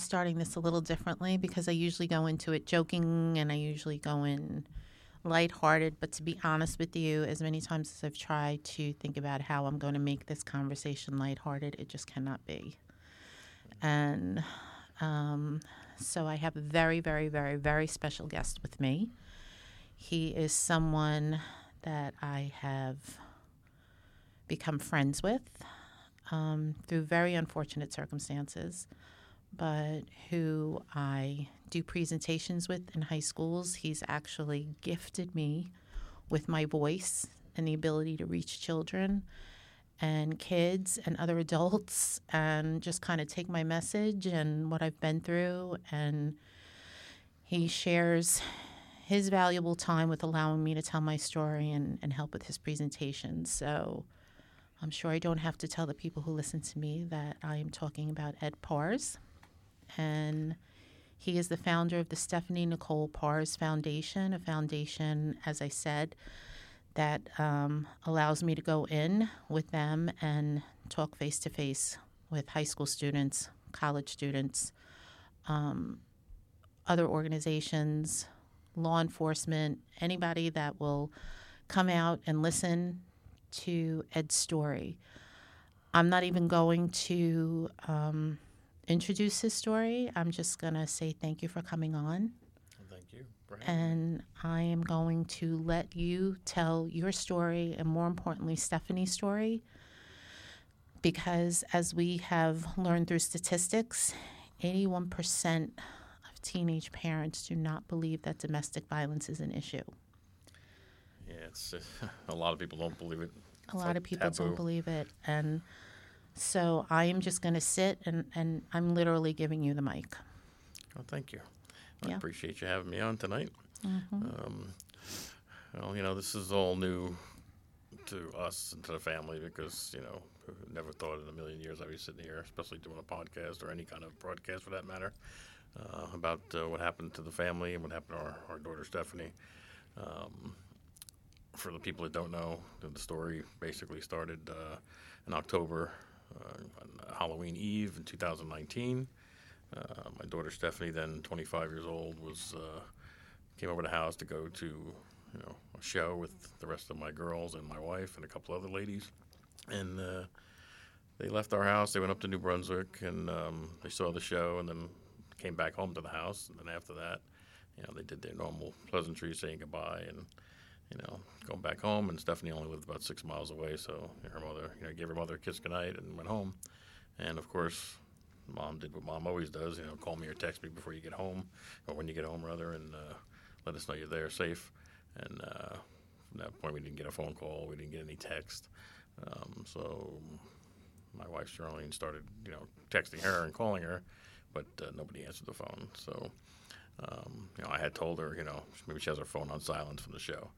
Starting this a little differently because I usually go into it joking and I usually go in lighthearted. But to be honest with you, as many times as I've tried to think about how I'm going to make this conversation lighthearted, it just cannot be. And um, so I have a very, very, very, very special guest with me. He is someone that I have become friends with um, through very unfortunate circumstances, but who I do presentations with in high schools. He's actually gifted me with my voice and the ability to reach children and kids and other adults and just kind of take my message and what I've been through. And he shares his valuable time with allowing me to tell my story and, and help with his presentation. So I'm sure I don't have to tell the people who listen to me that I am talking about Ed Parze. And he is the founder of the Stephanie Nicole Parze Foundation, a foundation, as I said, that um, allows me to go in with them and talk face to face with high school students, college students, um, other organizations, law enforcement, anybody that will come out and listen to Ed's story. I'm not even going to um, introduce his story. I'm just going to say thank you for coming on. Thank you. And I am going to let you tell your story and, more importantly, Stephanie's story. Because as we have learned through statistics, 81% of teenage parents do not believe that domestic violence is an issue. Yeah, it's uh, a lot of people don't believe it. A lot like of people taboo. don't believe it, and so I am just going to sit and and I'm literally giving you the mic. Well, thank you. I appreciate you having me on tonight. Mm-hmm. Um, well, you know, this is all new to us and to the family because you know, never thought in a million years I'd be sitting here, especially doing a podcast or any kind of broadcast for that matter, uh, about uh, what happened to the family and what happened to our, our daughter Stephanie. Um, for the people that don't know, the story basically started uh, in October, on Halloween Eve in 2019. Uh, my daughter Stephanie, then 25 years old, was uh, came over to the house to go to you know a show with the rest of my girls and my wife and a couple other ladies, and uh, they left our house. They went up to New Brunswick and um, they saw the show, and then came back home to the house. And then after that, you know, they did their normal pleasantries, saying goodbye and you know, going back home. And Stephanie only lived about six miles away, so her mother, you know, gave her mother a kiss goodnight and went home. And of course, mom did what mom always does, you know, call me or text me before you get home, or when you get home rather, and uh, let us know you're there safe. And uh, from that point, we didn't get a phone call, we didn't get any text. Um, so my wife Sharlene started, you know, texting her and calling her, but uh, nobody answered the phone. So, um, you know, I had told her, you know, maybe she has her phone on silent from the show.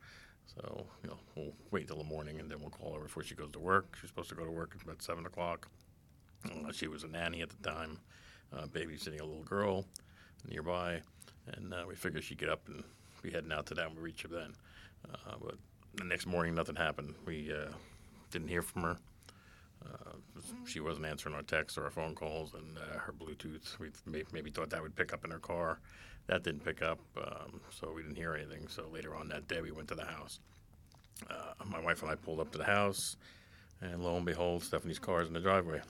So, you know, we'll wait until the morning and then we'll call her before she goes to work. She's supposed to go to work at about 7 o'clock. Uh, she was a nanny at the time, uh, babysitting a little girl nearby. And uh, we figured she'd get up and be heading out to that and we reach her then. Uh, but the next morning, nothing happened. We uh, didn't hear from her. Uh, she wasn't answering our texts or our phone calls, and her Bluetooth, we maybe thought that would pick up in her car that didn't pick up, um, so we didn't hear anything. So later on that day, we went to the house. Uh, my wife and I pulled up to the house, and lo and behold, Stephanie's car is in the driveway.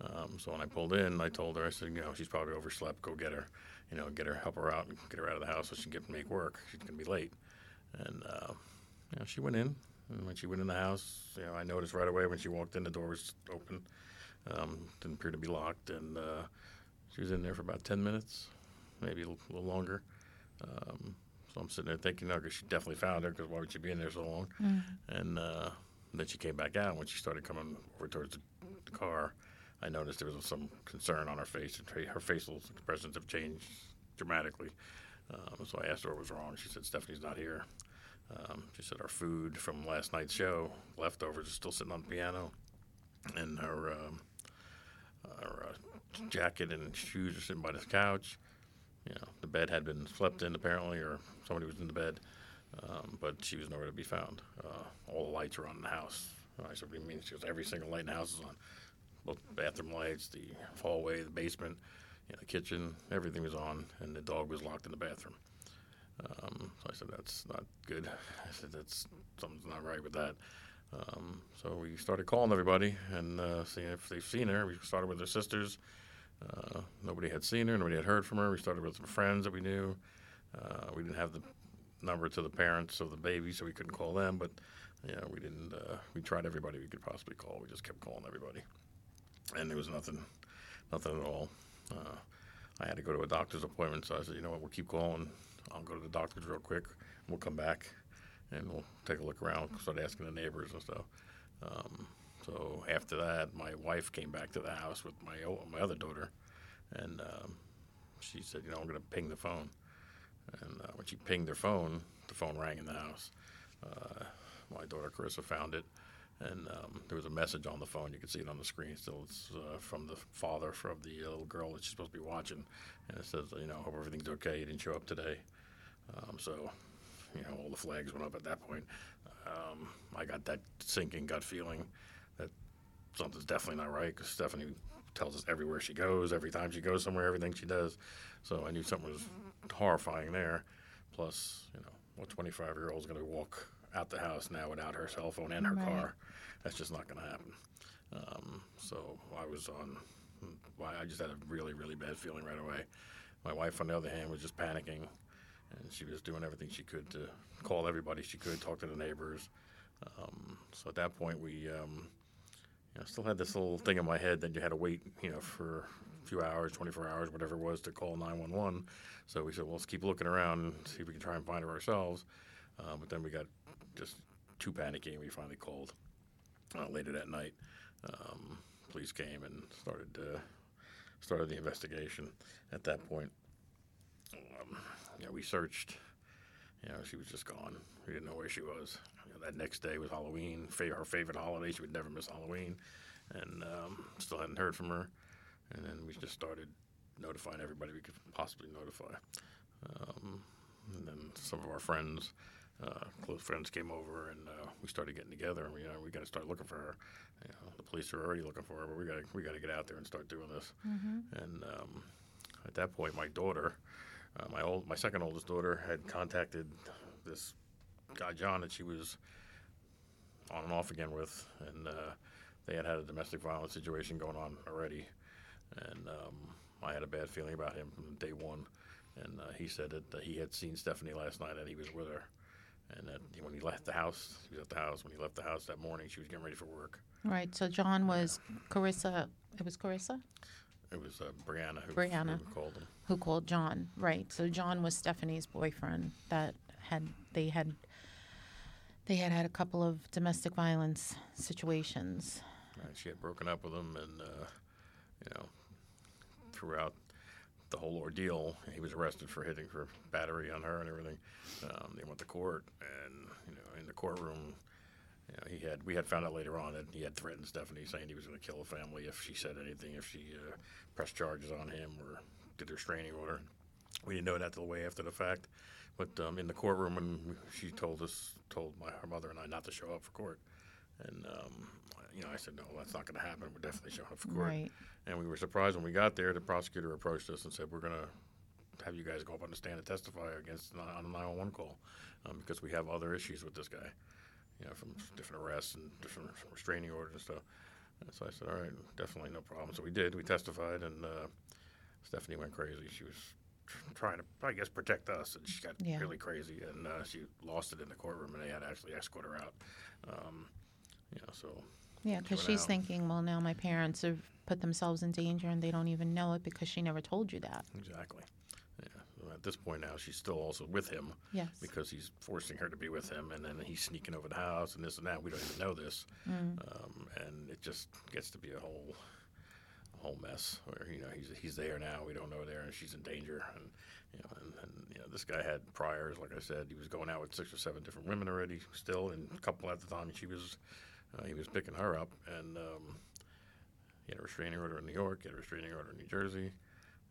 Um, so when I pulled in, I told her, I said, you know, she's probably overslept. Go get her, you know, get her, help her out, and get her out of the house so she can get make work. She's gonna be late. And uh, you know, she went in, and when she went in the house, you know, I noticed right away when she walked in, the door was open. Um, didn't appear to be locked, and uh, she was in there for about ten minutes maybe a little longer. Um, so I'm sitting there thinking, no, because she definitely found her, because why would she be in there so long? Mm. And uh, then she came back out. When she started coming over towards the, the car, I noticed there was some concern on her face. Her facial expressions have changed dramatically. Um, so I asked her what was wrong. She said, Stephanie's not here. Um, she said, our food from last night's show, leftovers, is still sitting on the piano. And her, um, her uh, jacket and shoes are sitting by the couch you know, the bed had been slept in apparently, or somebody was in the bed, um, but she was nowhere to be found. Uh, all the lights are on in the house. I said, "What mean?" She goes, "Every single light in the house is on, both bathroom lights, the hallway, the basement." You know, the kitchen, everything was on, and the dog was locked in the bathroom. Um, so I said, that's not good. I said, that's something's not right with that. Um, so we started calling everybody and uh, seeing if they've seen her. We started with her sisters. Uh, nobody had seen her. Nobody had heard from her. We started with some friends that we knew. Uh, we didn't have the number to the parents of the baby, so we couldn't call them. But yeah, we didn't. Uh, we tried everybody we could possibly call. We just kept calling everybody, and there was nothing, nothing at all. Uh, I had to go to a doctor's appointment, so I said, you know what, we'll keep calling. I'll go to the doctor's real quick. We'll come back, and we'll take a look around. Start asking the neighbors and stuff. Um, so after that, my wife came back to the house with my my other daughter, and um, she said, you know, I'm going to ping the phone. And uh, when she pinged her phone, the phone rang in the house. Uh, my daughter Carissa found it, and um, there was a message on the phone. You can see it on the screen still. It's uh, from the father of the little girl that she's supposed to be watching, and it says, you know, hope everything's okay. He didn't show up today. Um, so, you know, all the flags went up at that point. Um, I got that sinking gut feeling something's definitely not right because Stephanie tells us everywhere she goes, every time she goes somewhere, everything she does. So I knew something was horrifying there. Plus, you know, what 25 year old is going to walk out the house now without her cell phone and her right. car? That's just not going to happen. Um, so I was on. I just had a really, really bad feeling right away. My wife, on the other hand, was just panicking, and she was doing everything she could to call everybody she could, talk to the neighbors. Um, so at that point, we um, know, still had this little thing in my head that you had to wait, you know, for a few hours, 24 hours, whatever it was, to call 911. So we said, well, let's keep looking around and see if we can try and find her ourselves. Uh, but then we got just too panicky, and we finally called uh, later that night. Um, police came and started uh, started the investigation. At that point, um, know, we searched. You know, she was just gone. We didn't know where she was. That next day was Halloween, her favorite holiday. She would never miss Halloween, and um, still hadn't heard from her. And then we just started notifying everybody we could possibly notify. Um, and then some of our friends, uh, close friends, came over, and uh, we started getting together. And we, you know, we got to start looking for her. You know, the police are already looking for her, but we got we got to get out there and start doing this. Mm-hmm. And um, at that point, my daughter, uh, my old, my second oldest daughter, had contacted this guy John that she was on and off again with, and uh, they had had a domestic violence situation going on already, and um, I had a bad feeling about him from day one. And uh, he said that uh, he had seen Stephanie last night and he was with her. And that when he left the house, he was at the house. When he left the house that morning, she was getting ready for work. Right. So John was Carissa. It was Carissa. It was uh, Brianna who, Brianna who called him. Who called John? Right. So John was Stephanie's boyfriend. That had they had they had had a couple of domestic violence situations. Right. She had broken up with him, and uh, you know, throughout the whole ordeal. He was arrested for hitting for battery on her and everything. Um, they went to court, and you know, in the courtroom, you know, he had we had found out later on that he had threatened Stephanie, saying he was going to kill the family if she said anything, if she uh, pressed charges on him or did a restraining order. We didn't know that till way after the fact, but um, in the courtroom, when she told us, told my her mother and I not to show up for court, and um, you know, I said, no, that's not going to happen. We're definitely showing up for court. Right. And we were surprised when we got there. The prosecutor approached us and said, we're going to have you guys go up on the stand and testify against on a 911 call um, because we have other issues with this guy, you know, from different arrests and different restraining orders and stuff. And so I said, all right, definitely no problem. So we did. We testified, and uh, Stephanie went crazy. She was trying to, I guess, protect us, and she got yeah. really crazy, and uh, she lost it in the courtroom, and they had to actually escort her out. Um, you know, so yeah, because she's out. thinking, well, now my parents have put themselves in danger and they don't even know it because she never told you that. Exactly. Yeah. At this point now, she's still also with him. Yes. Because he's forcing her to be with him, and then he's sneaking over the house and this and that. We don't even know this, mm. um, and it just gets to be a whole, whole mess where you know he's he's there now. We don't know there, and she's in danger, and you know, and, and you know this guy had priors. Like I said, he was going out with six or seven different women already, still, and a couple at the time she was uh, he was picking her up, and um, he had a restraining order in New York, he had a restraining order in New Jersey.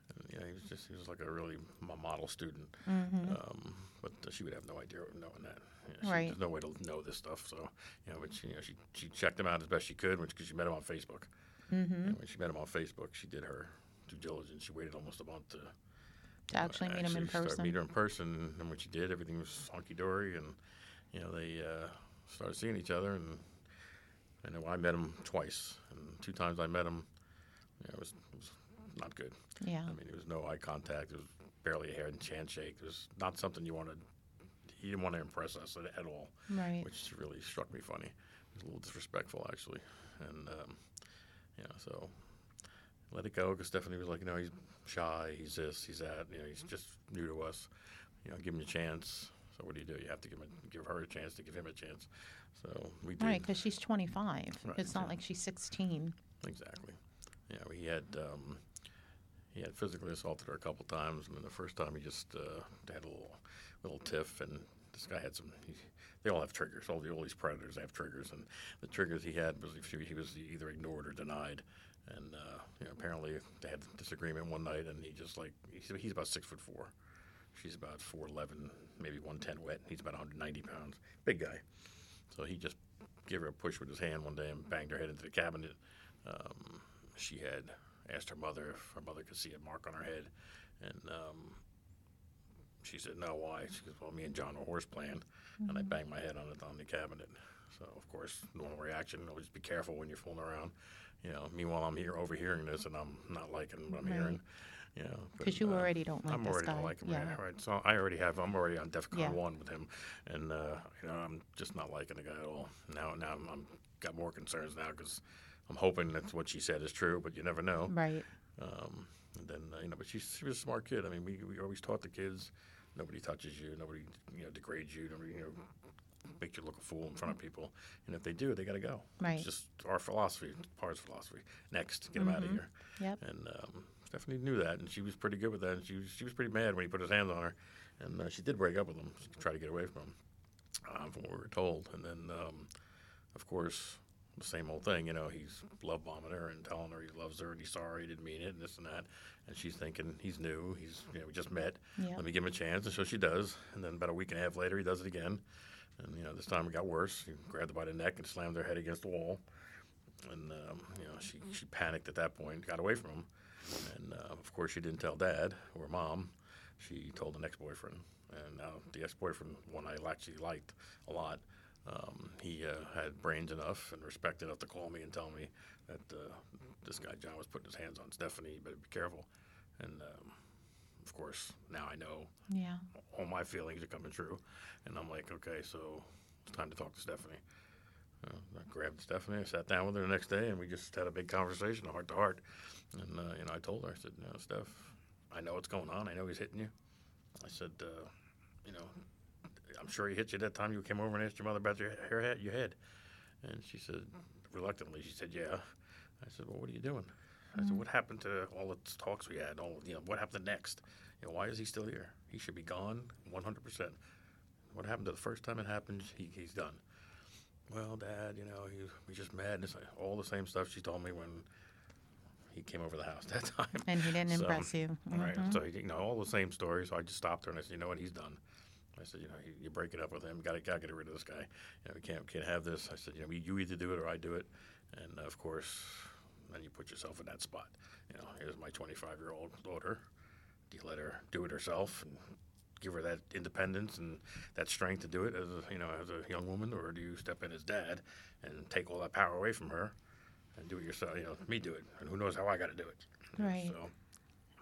And, yeah, he was just he was like a really model student. Mm-hmm. Um, but uh, she would have no idea knowing that. You know, she, right. There's no way to know this stuff. So, you know, but she, you know, she, she checked him out as best she could because she met him on Facebook. Mm-hmm. when she met him on Facebook, she did her due diligence. She waited almost a month to to actually meet him in person. meet her in person, and when she did, everything was honky dory, and you know they uh, started seeing each other, and I know I met him twice, and two times I met him, you know, it was, it was not good. Yeah. I mean, there was no eye contact. There was barely a hand handshake. It was not something you wanted. He didn't want to impress us at, at all, Right. which really struck me funny. It was a little disrespectful, actually, and um, you know, so let it go because Stephanie was like, you know, he's shy, he's this, he's that, you know, he's just new to us. You know, give him a chance. So what do you do? You have to give him, a, give her a chance to give him a chance. So we did. Right, because she's 25. Right, It's not yeah. like she's 16. Exactly. Yeah, he had um, he had physically assaulted her a couple times, and then the first time he just uh, had a little little tiff, and this guy had some. He, they all have triggers. All, the, all these predators have triggers, and the triggers he had was he was either ignored or denied. And uh, you know, apparently they had disagreement one night, and he just like he's, he's about six foot four, she's about four eleven, maybe one ten wet. He's about 190 pounds, big guy. So he just gave her a push with his hand one day and banged her head into the cabinet. Um, she had asked her mother if her mother could see a mark on her head, and um, she said no. Why? She goes, "Well, me and John were horse playing, and I banged my head on it on the cabinet." So of course, normal reaction. Always be careful when you're fooling around. You know. Meanwhile, I'm here overhearing this, and I'm not liking what I'm Right. hearing. You know, Because you uh, already don't like I'm this already guy. don't like him. yeah. Right, right. So I already have. I'm already on DEFCON Yeah. one with him, and uh, you know I'm just not liking the guy at all. Now, now I'm, I'm got more concerns now because I'm hoping that what she said is true, but you never know. Right. Um, and then uh, you know, but she's she was a smart kid. I mean, we, we always taught the kids nobody touches you, nobody you know degrades you, nobody you know make you look a fool in front of people. And if they do, they got to go. Right. It's just our philosophy, Par's philosophy. Next, get them out of here. Yep. And um, Stephanie knew that, and she was pretty good with that. And she was she was pretty mad when he put his hands on her, and uh, she did break up with him. She tried to get away from him, um, from what we were told. And then, um, of course, same old thing. You know, he's love bombing her and telling her he loves her and he's sorry, he didn't mean it, and this and that. And she's thinking he's new. He's you know we just met. Yeah. Let me give him a chance, and so she does. And then about a week and a half later, he does it again. And you know, this time it got worse. He grabbed her by the neck and slammed her head against the wall. And um, you know, she she panicked at that point, got away from him. And uh, of course, she didn't tell dad or mom. She told an ex-boyfriend. And now the ex-boyfriend, one I actually liked a lot, um, he uh, had brains enough and respect enough to call me and tell me that uh, this guy John was putting his hands on Stephanie. You better be careful. And um, of course, now I know Yeah. all my feelings are coming true. And I'm like, okay, so it's time to talk to Stephanie. Uh, I grabbed Stephanie, I sat down with her the next day, and we just had a big conversation, heart to heart. And, uh, you know, I told her, I said, you know, Steph, I know what's going on. I know he's hitting you. I said, uh, you know, I'm sure he hit you that time you came over and asked your mother about your hair, hat, your head. And she said, reluctantly, she said, yeah. I said, well, what are you doing? I said, what happened to all the talks we had? All you know, what happened next? You know, why is he still here? He should be gone 100%. What happened to the first time it happened? He, he's done. Well, Dad, you know, he, we just met. And it's like all the same stuff she told me when he came over the house that time. And he didn't So, impress you. Right. Mhm. So, you know, all the same story. So I just stopped her and I said, you know what? He's done. I said, you know, you, you break it up with him. Got to got to get rid of this guy. You know, we can't can't have this. I said, you know, you either do it or I do it. And of course, then you put yourself in that spot. You know, here's my 25 year old daughter. Do you let her do it herself and give her that independence and that strength to do it as a you know as a young woman, or do you step in as dad and take all that power away from her and do it yourself? You know, me do it, and who knows how I got to do it. Right. So,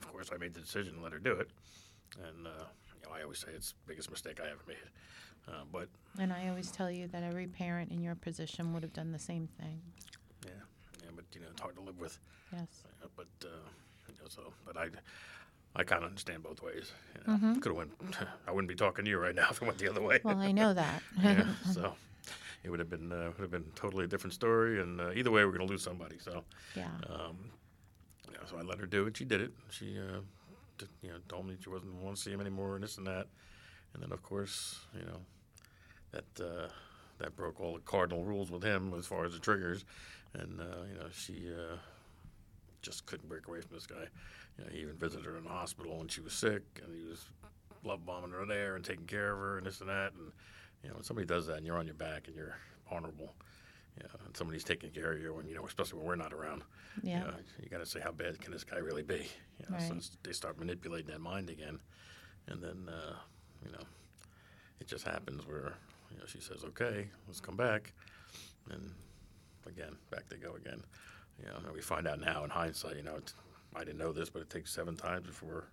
of course, I made the decision to let her do it, and uh, I always say it's the biggest mistake I ever made. Uh, but And I always tell you that every parent in your position would have done the same thing. yeah, yeah, but you know, it's hard to live with. Yes. Uh, but uh, you know, so but I. I kind of understand both ways. You know, Mhm. Could have went. I wouldn't be talking to you right now if it went the other way. Well, I know that. yeah, so it would have been uh, would have been totally a different story, and uh, either way, we're going to lose somebody. So, yeah. um, yeah, so I let her do it. She did it. She, uh, you know, told me she wasn't want to see him anymore, and this and that. And then, of course, you know, that uh, that broke all the cardinal rules with him as far as the triggers, and uh, you know, she uh, just couldn't break away from this guy. You know, he even visited her in the hospital when she was sick, and he was love bombing her there and taking care of her and this and that. And you know, when somebody does that and you're on your back and you're honorable, Yeah, and somebody's taking care of you when you know, especially when we're not around. Yeah. You, know, you got to say, how bad can this guy really be? You know, Right. so they start manipulating that mind again, and then uh, you know, it just happens where you know she says, "Okay, let's come back," and again, back they go again. You know, and we find out now in hindsight, you know, it's, I didn't know this, but it takes seven times before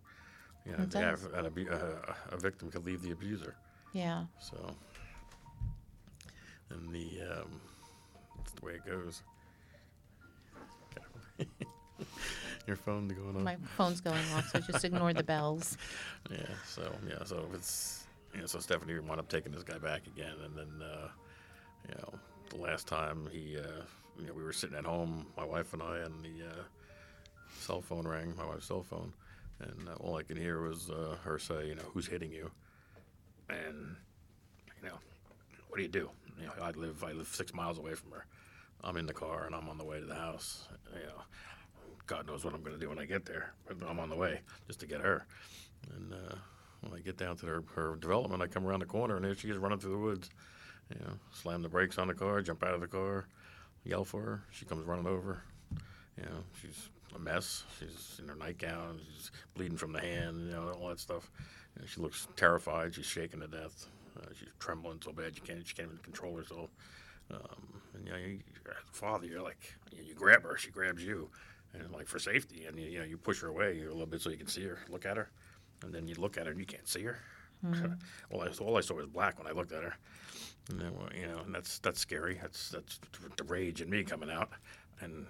you know the an abu- uh, a victim could leave the abuser. Yeah. So, and the um, that's the way it goes. Your phone going on? My phone's going off, so just ignore the bells. Yeah. So yeah. So if it's you know, so Stephanie wound up taking this guy back again, and then uh, you know the last time he uh, you know we were sitting at home, my wife and I, and the uh, cell phone rang, my wife's cell phone, and uh, all I could hear was uh, her say, you know, who's hitting you, and you know, what do you do? You know, I live I live six miles away from her. I'm in the car and I'm on the way to the house. You know, God knows what I'm going to do when I get there, but I'm on the way just to get her. And uh, when I get down to her, her development, I come around the corner and there she is running through the woods. You know, slam the brakes on the car, jump out of the car, yell for her. She comes running over. You know, she's a mess. She's in her nightgown. She's bleeding from the hand. You know, all that stuff. You know, she looks terrified. She's shaking to death. Uh, she's trembling so bad you can't. She can't even control herself. Um, and you know, you, as a father, you're like, you, you grab her. She grabs you, and like for safety, and you, you know, you push her away a little bit so you can see her. Look at her, and then you look at her and you can't see her. all, I, all I saw was black when I looked at her. And then, you know, and that's that's scary. That's that's the rage in me coming out, and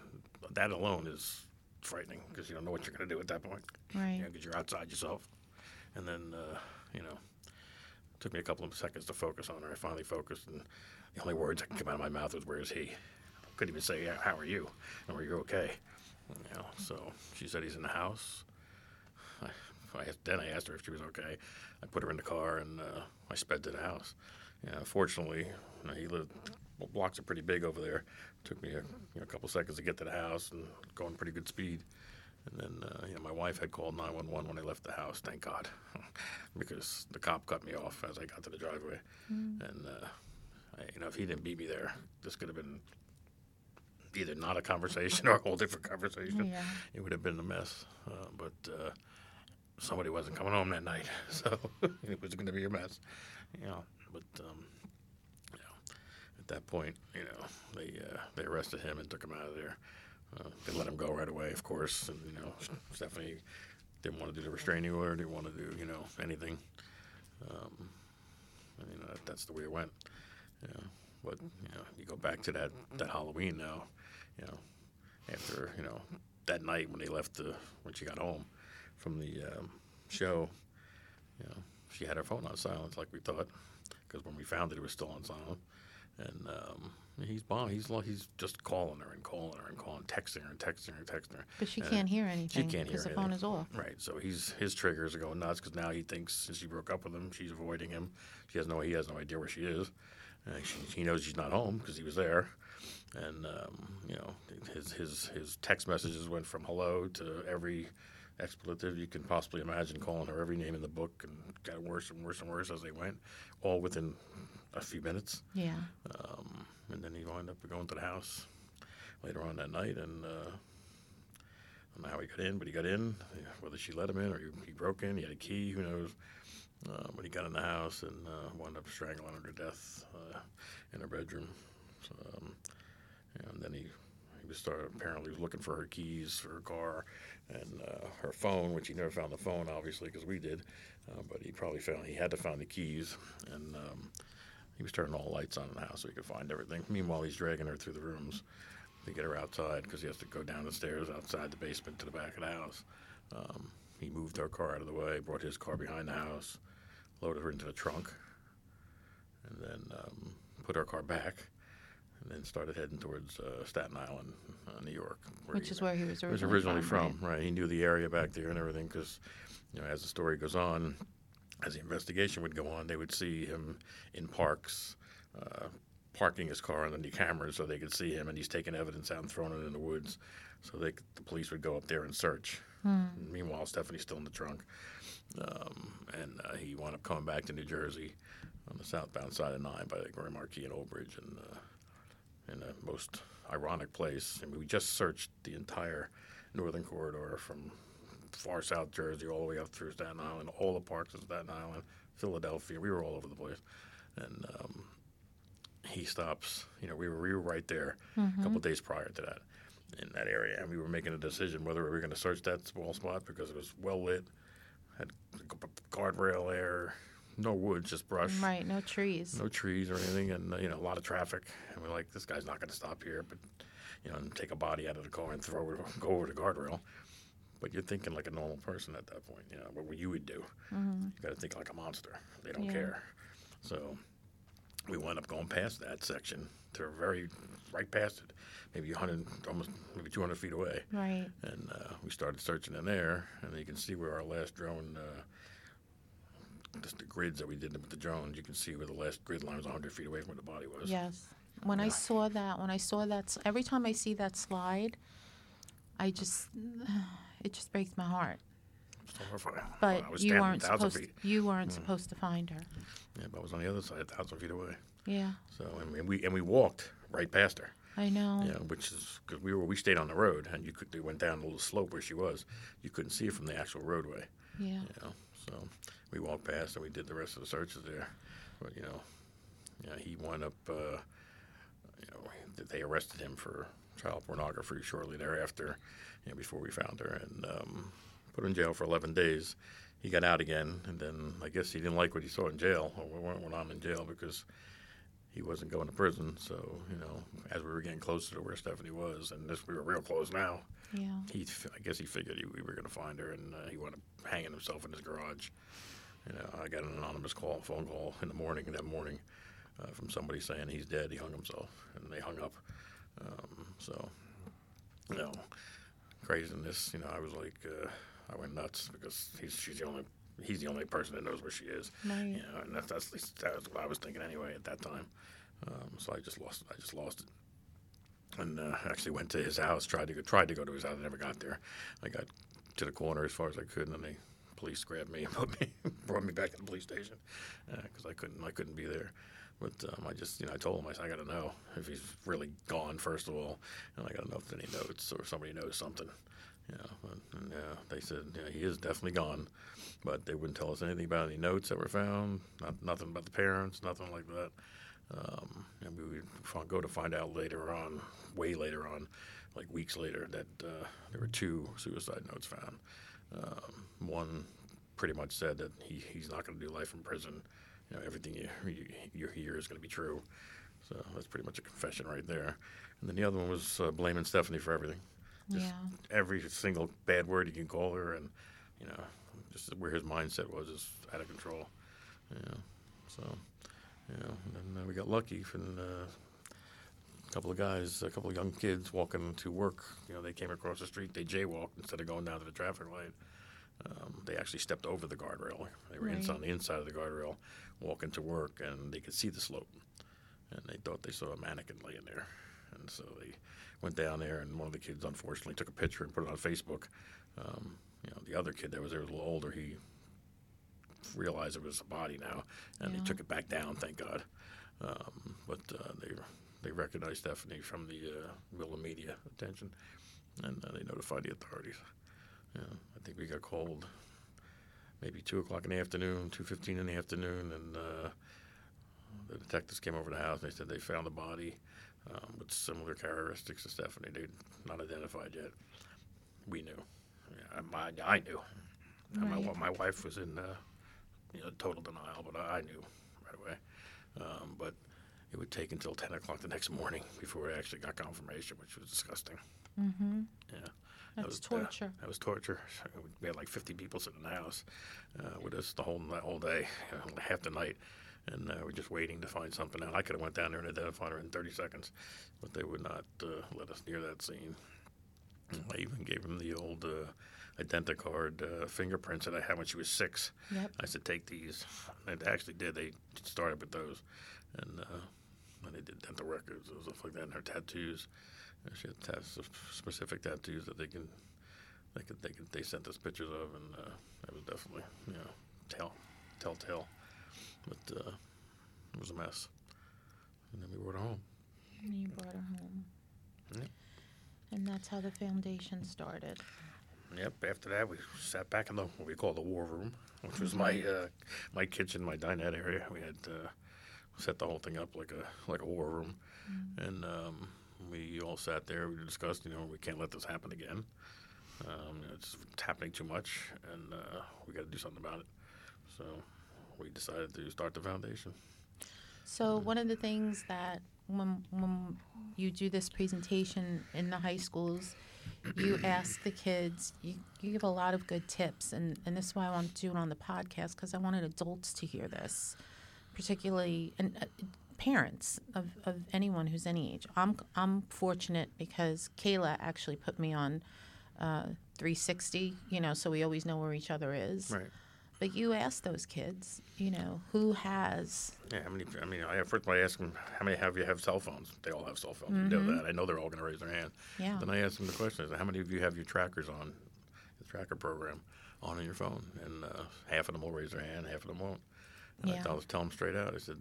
that alone is frightening because you don't know what you're going to do at that point. Right. because you're outside yourself. And then, uh, you know, it took me a couple of seconds to focus on her. I finally focused, and the only words that come out of my mouth was, "Where is he?" Couldn't even say, "Yeah, "How are you?" or "Are you okay?" You know. So she said he's in the house. I, I then I asked her if she was okay. I put her in the car and uh, I sped to the house. You know, fortunately, you know, he lived well, blocks are pretty big over there. It took me a, you know, a couple seconds to get to the house and going pretty good speed. And then, uh, you know, my wife had called 911 when I left the house, thank God, because the cop cut me off as I got to the driveway. And, uh, I, you know, if he didn't beat me there, this could have been either not a conversation or a whole different conversation. Yeah. It would have been a mess. Uh, but uh, somebody wasn't coming home that night, so it was going to be a mess. You know, but um, you know, at that point, you know, they uh, they arrested him and took him out of there. Uh, they let him go right away, of course, and you know, Stephanie didn't want to do the restraining order, didn't want to do you know anything. Um, and, you know, that, that's the way it went. But you know, you go back to that that Halloween now. You know, after you know that night when they left the when she got home from the um, show, you know, she had her phone on silent like we thought, because when we found it, it was still on silent. And um, he's bomb. He's he's just calling her and calling her and calling, texting her and texting her and texting her. But she And can't hear anything She can't hear because the phone is off. Right. So he's his triggers are going nuts because now he thinks since she broke up with him, she's avoiding him. She has no he has no idea where she is. Uh, she, he knows she's not home because he was there, and um, you know his his his text messages went from hello to every expletive you can possibly imagine, calling her every name in the book, and got worse and worse and worse as they went, all within a few minutes. Yeah. Um, and then he wound up going to the house later on that night, and uh, I don't know how he got in, but he got in. Whether she let him in or he, he broke in, he had a key, who knows. Uh, but he got in the house and uh, wound up strangling her to death uh, in her bedroom. So, um, and then he he was started apparently was looking for her keys for her car and uh, her phone, which he never found the phone, obviously, because we did. Uh, but he probably found he had to find the keys, and um, he was turning all the lights on in the house so he could find everything. Meanwhile, he's dragging her through the rooms to get her outside because he has to go down the stairs outside the basement to the back of the house. Um, he moved our car out of the way, brought his car behind the house, loaded her into the trunk, and then um, put our car back, and then started heading towards uh, Staten Island, uh, New York. Which he- is where he was was originally, originally from, right? right? He knew the area back there and everything because, you know, as the story goes on, as the investigation would go on, they would see him in parks, uh, parking his car under the cameras so they could see him, and he's taking evidence out and throwing it in the woods, so they, the police would go up there and search. Meanwhile, Stephanie's still in the trunk, um, and uh, he wound up coming back to New Jersey on the southbound side of nine by the Grand Marquis and Old Bridge, and uh, in the most ironic place. I mean, we just searched the entire northern corridor from far south Jersey all the way up through Staten Island, all the parks of Staten Island, Philadelphia. We were all over the place, and um, he stops. You know, we were we were right there Mm-hmm. a couple days prior to that in that area, and we were making a decision whether we were going to search that small spot because it was well lit, had guardrail there, no woods, just brush, Right, no trees. no trees or anything, and uh, you know a lot of traffic. And we're like, this guy's not going to stop here, but you know, and take a body out of the car and throw it, go over the guardrail. But you're thinking like a normal person at that point, you know, what you would do. You got to think like a monster. They don't Yeah. care. So we wound up going past that section to very right past it, maybe 100, almost maybe 200 feet away. Right. And uh, we started searching in there, and you can see where our last drone, uh, just the grids that we did with the drones, you can see where the last grid line was 100 feet away from where the body was. Yes. When I saw that, when I saw that, every time I see that slide, I just, it just breaks my heart. But I was you standing weren't 1,000 supposed. feet. You weren't supposed to find her. Yeah, but I was on the other side, a thousand feet away. Yeah, So and we- and we and we walked right past her. I know. Yeah, which is because we were we stayed on the road, and you could they went down a little slope where she was. You couldn't see her from the actual roadway. Yeah. You know, so we walked past and we did the rest of the searches there. But you know, yeah, he wound up. Uh, you know, they arrested him for child pornography shortly thereafter. You know, before we found her and um, put in jail for 11 days. He got out again, and then I guess he didn't like what he saw in jail, or went on in jail because he wasn't going to prison. So you know, as we were getting closer to where Stephanie was, and this we were real close now. Yeah. He, I guess he figured he, we were going to find her, and uh, he wound up hanging himself in his garage. You know, I got an anonymous call, phone call in the morning that morning uh, from somebody saying he's dead. He hung himself, and they hung up. Um, so, you know, craziness. You know, I was like, uh, I went nuts because he's she's the only he's the only person that knows where she is. Right. You know, and that's that's at least that was what I was thinking anyway at that time. Um, so I just lost I just lost it and uh, actually went to his house. Tried to go, tried to go to his house. I never got there. I got to the corner as far as I could, and then the police grabbed me and put me, brought me back to the police station because I couldn't I couldn't be there. But um, I just you know I told him I said I got to know if he's really gone first of all, and I got to know if any notes or somebody knows something. Know, and, and uh, they said yeah, he is definitely gone, but they wouldn't tell us anything about any notes that were found. Not nothing about the parents, nothing like that. Um, and we would go to find out later on, way later on, like weeks later, that uh, there were two suicide notes found. Um, one pretty much said that he, he's not going to do life in prison. You know, everything you, you, you hear is going to be true. So that's pretty much a confession right there. And then the other one was uh, blaming Stephanie for everything. Just Yeah. every single bad word you can call her, and you know, just where his mindset was is out of control. Yeah. So, you know, and then uh, we got lucky from uh, a couple of guys, a couple of young kids walking to work. You know, they came across the street, they jaywalked instead of going down to the traffic light. Um, they actually stepped over the guardrail. They were Right. on the inside of the guardrail, walking to work, and they could see the slope. And they thought they saw a mannequin laying there, and so they went down there. And one of the kids, unfortunately, took a picture and put it on Facebook. Um, you know, the other kid that was there was a little older. He realized it was a body now, and Yeah. they took it back down. Thank God. Um, but uh, they they recognized Stephanie from the uh, Willa media attention, and uh, they notified the authorities. Yeah, I think we got called maybe two o'clock in the afternoon, two fifteen in the afternoon, and uh, the detectives came over to the house. and They said they found the body um, with similar characteristics to Stephanie. They're not identified yet. We knew. Yeah, I, I knew. And My, Right. my wife was in uh, you know, total denial, but I, I knew right away. Um, but it would take until 10 o'clock the next morning before I actually got confirmation, which was disgusting. Mm-hmm. Yeah. That That's was, uh, torture. that was torture. We had like 50 people sitting in the house uh, with us the whole the whole day, you know, half the night, and uh, we're just waiting to find something out. I could have went down there and identified her in 30 seconds, but they would not uh, let us near that scene. I even gave him the old uh, Identicard uh, fingerprints that I had when she was six. Yep. I said, take these. And they actually did. They started with those. And, uh, and they did dental records and stuff like that, and her tattoos. And she had specific tattoos that they can, they could, they could, they sent us pictures of, and uh, that was definitely, you know, tell, telltale. But uh, it was a mess. And then we brought her home. And you brought her home. Yep. And that's how the foundation started. Yep. After that, we sat back in the what we call the war room, which was my uh, my kitchen, my dinette area. We had uh, set the whole thing up like a like a war room, and um, we all sat there. We discussed, you know, we can't let this happen again. Um, it's, it's happening too much, and uh, we got to do something about it. So we decided to start the foundation. So one of the things that when when you do this presentation in the high schools, you ask the kids, you, you give a lot of good tips, and, and this is why I want to do it on the podcast because I wanted adults to hear this, particularly and uh, parents of, of anyone who's any age. I'm I'm fortunate because Kayla actually put me on uh, 360, you know, so we always know where each other is. Right. But you ask those kids, you know, who has Yeah, how many? I mean, I first I ask them how many have you have cell phones. They all have cell phones. You know that. I know they're all going to raise their hand. Yeah. Then I ask them the question: Is how many of you have your trackers on, the tracker program, on in your phone? And uh, half of them will raise their hand, half of them won't. And Yeah. I tell, tell them straight out. I said,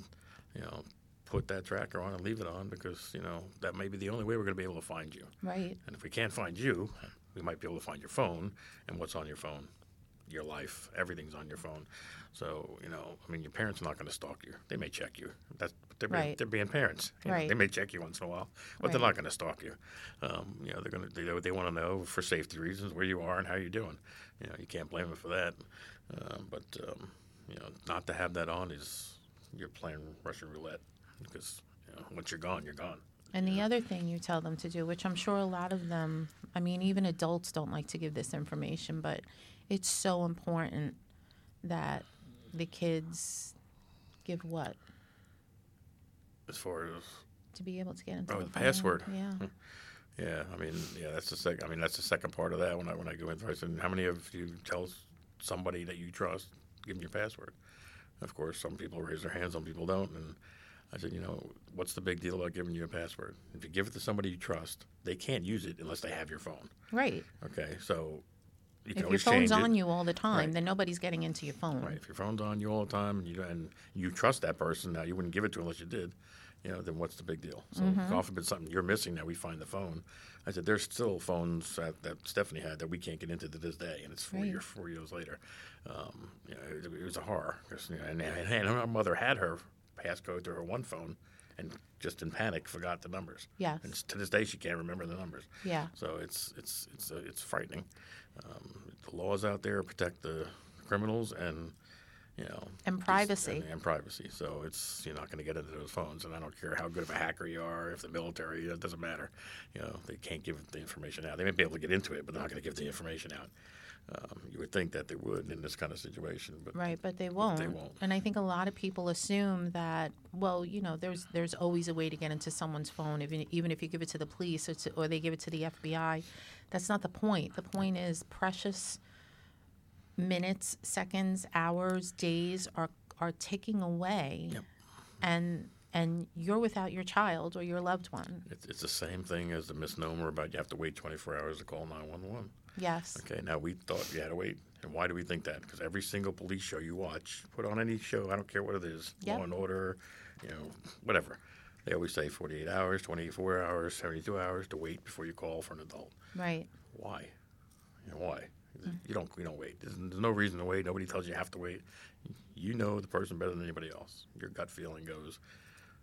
you know, put that tracker on and leave it on because you know that may be the only way we're going to be able to find you. right? And if we can't find you, we might be able to find your phone and what's on your phone, your life, everything's on your phone. So you know, I mean, your parents are not going to stalk you. They may check you. That's they're being, Right. they're being parents. You know, Right. they may check you once in a while, but they're not going to stalk you. Um, you know, they're going to they, they want to know for safety reasons where you are and how you're doing. You know, you can't blame them for that. Um, but um, you know, not to have that on is you're playing Russian roulette because you know, once you're gone, you're gone. And the other thing you tell them to do, which I'm sure a lot of them, I mean, even adults don't like to give this information, but it's so important that the kids give what? As far as To be able to get into Oh, the the password. Yeah. Yeah, I mean, yeah, that's the second. I mean, that's the second part of that. When I when I go in, I said, "How many of you tell somebody that you trust, give them your password?" Of course, some people raise their hands, some people don't. And I said, "You know, what's the big deal about giving you a password? If you give it to somebody you trust, they can't use it unless they have your phone. Right. Okay, so you If your phone's on it. you all the time, Right. then nobody's getting into your phone. Right. If your phone's on you all the time and you and you trust that person, now you wouldn't give it to unless you did, you know, then what's the big deal? So Mm-hmm. if God forbid something you're missing that we find the phone. I said there's still phones that, that Stephanie had that we can't get into to this day, and it's four Right. years four years later. Um, you know, it, it was a horror. you know, and, and, her mother had her passcode to her one phone, and just in panic forgot the numbers. Yes. And to this day she can't remember the numbers. Yeah. So it's it's it's uh, it's frightening. Um, the laws out there protect the criminals and you know And privacy. and, and privacy. So it's you're not going to get into those phones, and I don't care how good of a hacker you are, if the military, it doesn't matter. You know they can't give the information out. They may be able to get into it, but they're not going to give the information out. Um, you would think that they would in this kind of situation, but Right, but they won't. They won't. And I think a lot of people assume that, well, you know, there's there's always a way to get into someone's phone, even even if you give it to the police or, to, or they give it to the FBI. That's not the point. The point is precious minutes, seconds, hours, days are are ticking away, Yep. and and you're without your child or your loved one. it's, it's the same thing as the misnomer about you have to wait 24 hours to call 911. Yes. Okay, now we thought you had to wait. And why do we think that? Because every single police show you watch, put on any show, I don't care what it is, Yep. Law and Order, you know, whatever. They always say 48 hours, 24 hours, 72 hours to wait before you call for an adult. Right. Why? You know, why? You don't. You don't wait. There's, there's no reason to wait. Nobody tells you you have to wait. You know the person better than anybody else. Your gut feeling goes.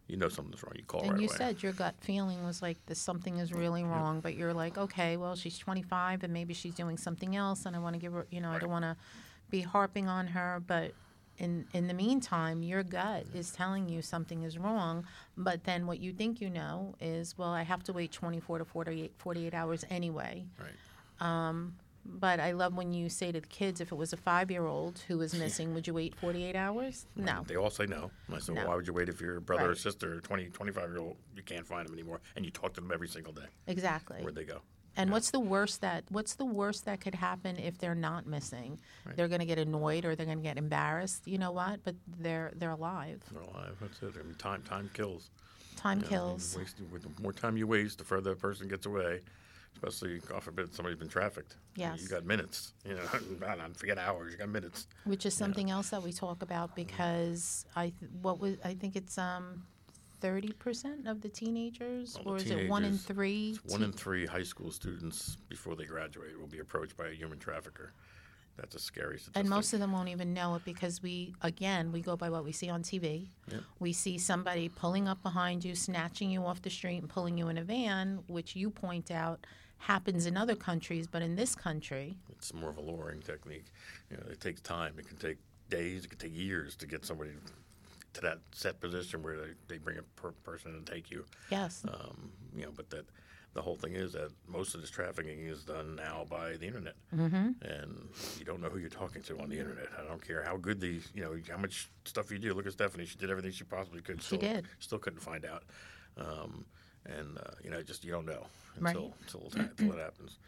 You know something's wrong. You call And right you away. said your gut feeling was like this something is really wrong, but you're like, okay, well, she's 25 and maybe she's doing something else, and I want to give her, you know, I don't want to be harping on her, but in in the meantime, your gut is telling you something is wrong, but then what you think you know is, well, I have to wait 24 to 48, 48 hours anyway. right. Um, but I love when you say to the kids, if it was a five year old who was missing, would you wait 48 hours? No. They all say no. I said, No. why would you wait if your brother or Right. sister, 20, 25 year old, you can't find them anymore, and you talk to them every single day? Exactly. Where'd they go? And what's the worst that what's the worst that could happen if they're not missing? Right. They're going to get annoyed or they're going to get embarrassed. You know what? But they're they're alive. They're alive. That's it. I mean, time time kills. Time You know, kills. waste- the more time you waste, the further a person gets away. Especially, God forbid, somebody's been trafficked. You know, Yes. You got minutes. You know, I don't forget hours. You got minutes. Which is something else that we talk about because I th- what was I think it's um thirty percent of the teenagers, Well, or the is it one in three? One in three high school students before they graduate will be approached by a human trafficker. That's a scary statistic. and most of them won't even know it because we, again, we go by what we see on TV. Yep. We see somebody pulling up behind you, snatching you off the street, and pulling you in a van, which you point out happens in other countries, but in this country, it's more of a luring technique. You know, it takes time. It can take days. It can take years to get somebody to that set position where they, they bring a per- person and take you. yes, Um, you know, but that the whole thing is that most of this trafficking is done now by the internet, mm-hmm. and you don't know who you're talking to on the internet. I don't care how good these, you know how much stuff you do. Look at Stephanie; she did everything she possibly could. She still, did. Still couldn't find out, um, and uh, you know, just you don't know Right. until until, it- until it happens.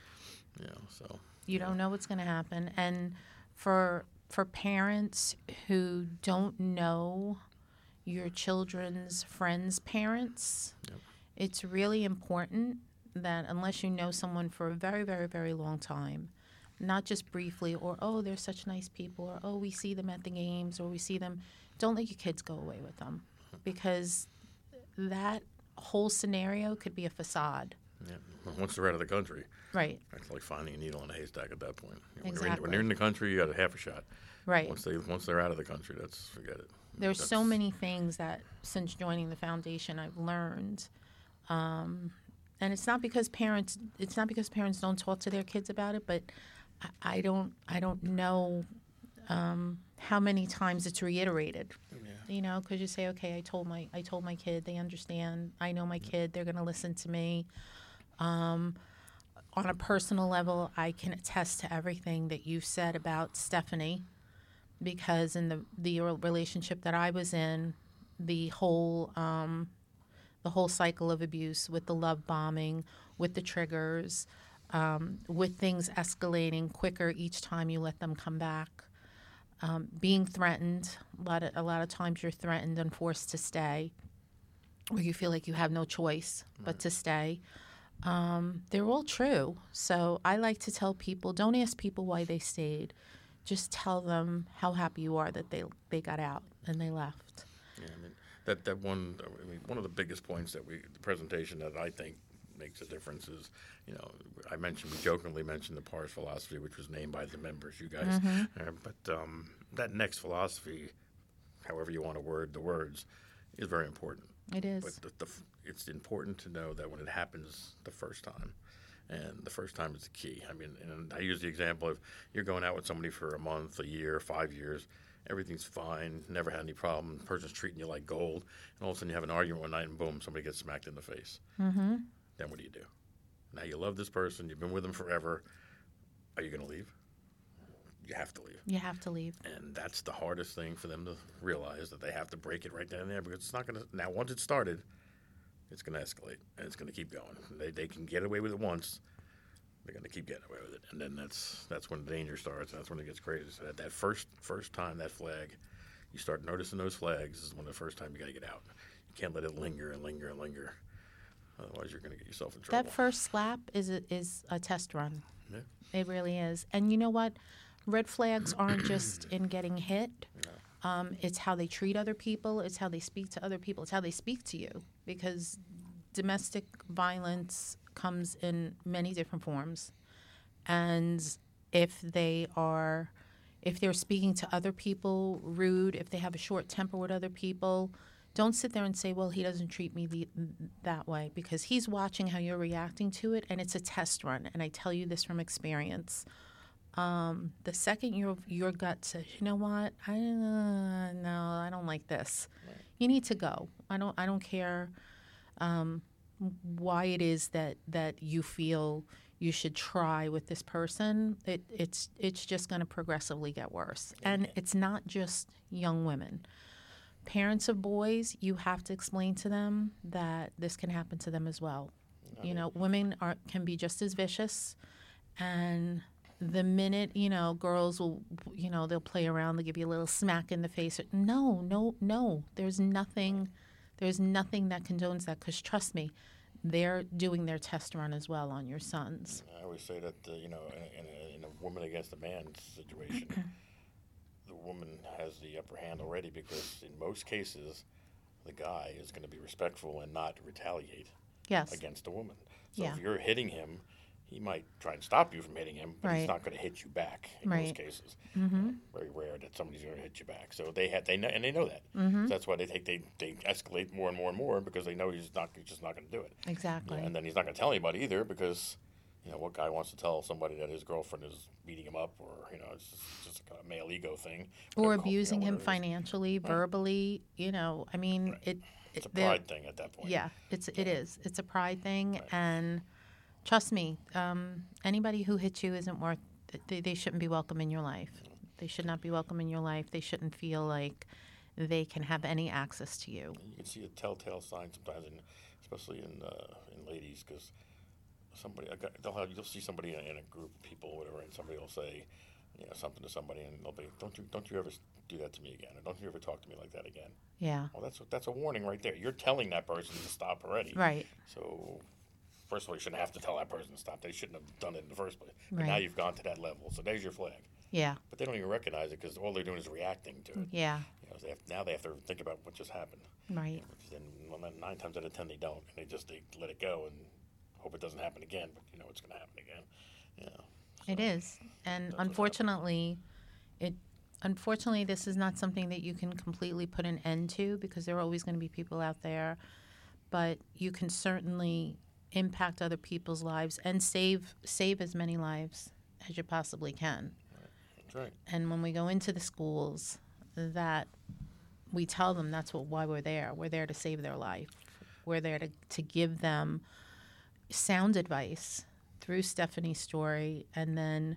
You know, so you don't know what's going to happen, and for for parents who don't know your children's friends' parents, Yep. it's really important that unless you know someone for a very, very, very long time, not just briefly, or oh, they're such nice people, or oh, we see them at the games, or we see them, don't let your kids go away with them because that whole scenario could be a facade. yeah. once they're out of the country, Right, it's like finding a needle in a haystack at that point. When, you're in, Exactly. when you're in the country, you got a half a shot. right. Once they once they're out of the country, that's forget it. There's so many things that since joining the foundation I've learned. Um, and it's not because parents it's not because parents don't talk to their kids about it, but I, I don't I don't know um, how many times it's reiterated. You know, because you say, okay, I told my I told my kid, they understand. I know my kid, they're going to listen to me. Um, on a personal level, I can attest to everything that you've said about Stephanie because in the the relationship that I was in, the whole um, the whole cycle of abuse with the love bombing, with the triggers, um, with things escalating quicker each time you let them come back, um, being threatened. A lot of a lot of times you're threatened and forced to stay, or you feel like you have no choice but to stay. Um, they're all true. So I like to tell people, don't ask people why they stayed just tell them how happy you are that they they got out and they left. Yeah, I mean that that one. I mean, one of the biggest points that we the presentation that I think makes a difference is, you know, I mentioned we jokingly mentioned the Parze philosophy, which was named by the members, you guys. Uh, but um, that next philosophy, however you want to word the words, is very important. It is. But the, the, it's important to know that when it happens the first time, and the first time is the key. I mean, and I use the example of you're going out with somebody for a month, a year, five years, everything's fine, never had any problem, the person's treating you like gold, and all of a sudden you have an argument one night and boom, somebody gets smacked in the face. mm-hmm. Then what do you do? Now you love this person, you've been with them forever. Are you going to leave? You have to leave. You have to leave. And that's the hardest thing for them to realize that they have to break it right down and there because it's not going to. Now, once it started, it's going to escalate and it's going to keep going. They, they can get away with it once, they're going to keep getting away with it, and then that's that's when the danger starts. That's when it gets crazy. So that, that first first time that flag, you start noticing those flags. Is when the first time you got to get out. You can't let it linger and linger and linger. Otherwise, you're going to get yourself in trouble. That first slap is a, is a test run. Yeah. It really is. And you know what? Red flags aren't just in getting hit. Um, it's how they treat other people. It's how they speak to other people. It's how they speak to you. Because domestic violence comes in many different forms, and if they are, if they're speaking to other people rude, if they have a short temper with other people, don't sit there and say, "Well, he doesn't treat me the, that way," because he's watching how you're reacting to it, and it's a test run. And I tell you this from experience. Um, the second your your gut says, "You know what? I uh, no, I don't like this," you need to go. I don't. I don't care um, why it is that that you feel you should try with this person. It, it's it's just going to progressively get worse, and it's not just young women parents of boys, you have to explain to them that this can happen to them as well. You know, women are can be just as vicious, and the minute you know girls will, you know, they'll play around, they'll give you a little smack in the face. No, no, no. There's nothing, there's nothing that condones that. Because trust me, they're doing their test run as well on your sons. I always say that uh, you know, in a, in a woman against a man situation, the woman has the upper hand already because in most cases, the guy is going to be respectful and not retaliate Yes. against a woman. So Yeah. if you're hitting him, he might try and stop you from hitting him, but he's not going to hit you back in Right. most cases. Mm-hmm. Very rare that somebody's going to hit you back. So they had they know, and they know that. Mm-hmm. So that's why they take they, they escalate more and more and more because they know he's not he's just not going to do it. Exactly. Yeah, and then he's not going to tell anybody either because, you know, what guy wants to tell somebody that his girlfriend is beating him up or, you know, it's just, just a kind of male ego thing. or whatever call- you know, abusing him whatever it is. financially, verbally. You know, I mean, Right. it. It's a pride thing at that point. Yeah, it's it is. It's a pride thing, and trust me, um, anybody who hits you isn't worth. They, they shouldn't be welcome in your life. They should not be welcome in your life. They shouldn't feel like they can have any access to you. You can see a telltale sign sometimes, in, especially in uh, in ladies, because somebody they'll have you'll see somebody in, in a group of people, or whatever, and somebody will say, you know, something to somebody, and they'll be, "Don't you don't you ever do that to me again, or don't you ever talk to me like that again?" Yeah, Well, that's that's a warning right there. You're telling that person to stop already. right. So, first of all, you shouldn't have to tell that person to stop. They shouldn't have done it in the first place. But now you've gone to that level, so there's your flag. Yeah, But they don't even recognize it because all they're doing is reacting to it. yeah, You know, so they have, now they have to think about what just happened. right. Which then well, nine times out of ten they don't, and they just they let it go and hope it doesn't happen again. But you know it's going to happen again. Yeah. It is, and unfortunately, it. Unfortunately, this is not something that you can completely put an end to because there are always going to be people out there, but you can certainly impact other people's lives and save save as many lives as you possibly can. That's right. And when we go into the schools, that we tell them that's what why we're there. We're there to save their life. We're there to, to give them sound advice through Stephanie's story and then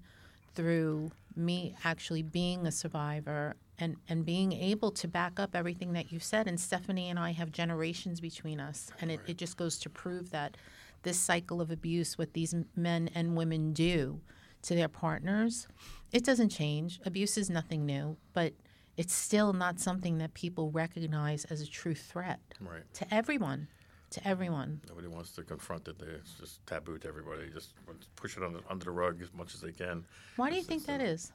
through me actually being a survivor and, and being able to back up everything that you said. And Stephanie and I have generations between us. And it, it just goes to prove that this cycle of abuse, what these men and women do to their partners, it doesn't change. Abuse is nothing new, but it's still not something that people recognize as a true threat Right. to everyone. To everyone. Nobody wants to confront it. They- It's just taboo to everybody. Just push it under, under the rug as much as they can. Why do you It's- think it's, that uh, is?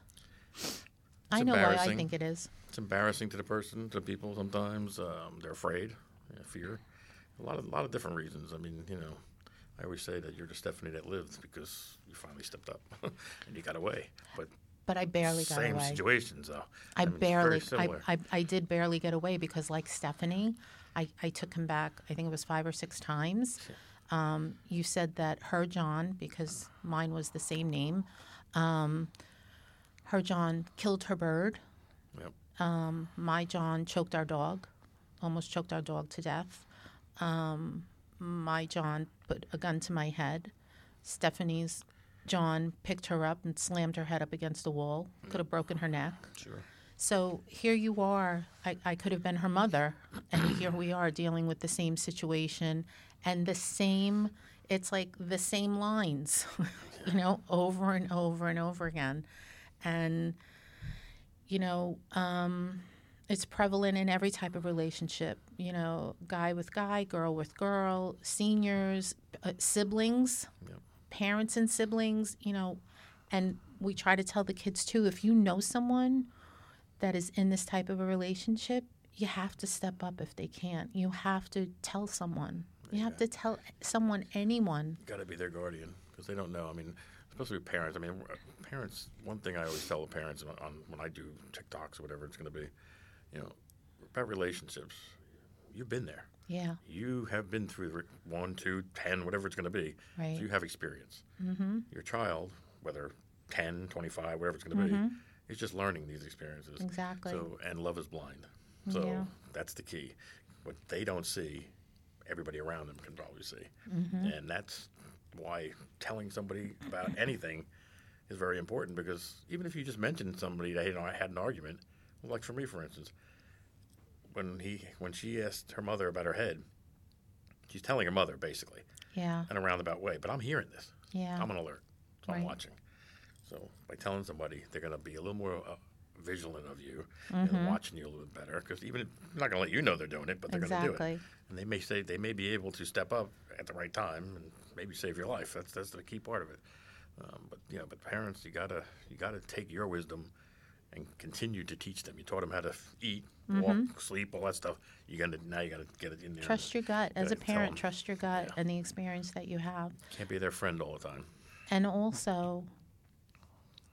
I know why I think it is. It's embarrassing to the person, to people. Sometimes um, they're afraid, fear. A lot of a lot of different reasons. I mean, you know, I always say that you're the Stephanie that lived because you finally stepped up and you got away. But But I barely got same away. Same situations, though. I mean, barely, I. I, I did barely get away because, like Stephanie, I, I took him back, I think it was five or six times. Um, you said that her John, because mine was the same name, um, her John killed her bird. Yep. My John choked our dog, almost choked our dog to death. Um, my John put a gun to my head. Stephanie's John picked her up and slammed her head up against the wall. Could have broken her neck. Sure. So here you are. I, I could have been her mother, and here we are dealing with the same situation and the same. It's like the same lines, you know, over and over and over again, and you know, um, it's prevalent in every type of relationship. You know, guy with guy, girl with girl, seniors, uh, siblings, Yep. parents and siblings. You know, and we try to tell the kids too. If you know someone that is in this type of a relationship, you have to step up if they can't. You have to tell someone. You have to tell someone, anyone. got to be their guardian because they don't know. I mean, especially with parents. I mean, parents. One thing I always tell the parents on, on when I do TikToks or whatever it's going to be, you know, about relationships. You've been there. Yeah, You have been through one, two, ten, whatever it's going to be. Right. So you have experience. Mm-hmm. Your child, whether 10, 25, whatever it's going to be, is just learning these experiences. Exactly. So and love is blind. So Yeah. that's the key. What they don't see, everybody around them can probably see, Mm-hmm. and that's why telling somebody about anything is very important. Because even if you just mentioned somebody that you know I had an argument, like for me, for instance, when he when she asked her mother about her head, she's telling her mother basically yeah, in a roundabout way. But I'm hearing this. yeah. I'm on alert. So I'm watching. So by telling somebody, they're going to be a little more uh, vigilant of you Mm-hmm. and watching you a little bit better. Because even they're not going to let you know they're doing it, but they're going to do it. Exactly. And they may say they may be able to step up at the right time and maybe save your life. That's that's the key part of it. Um, but you know, but parents, you gotta you gotta take your wisdom and continued to teach them. You taught them how to f- eat, mm-hmm. walk, sleep, all that stuff. You got to now you got to get it in there. Trust your gut. As a parent, trust your gut Yeah. and the experience that you have. Can't be their friend all the time. And also,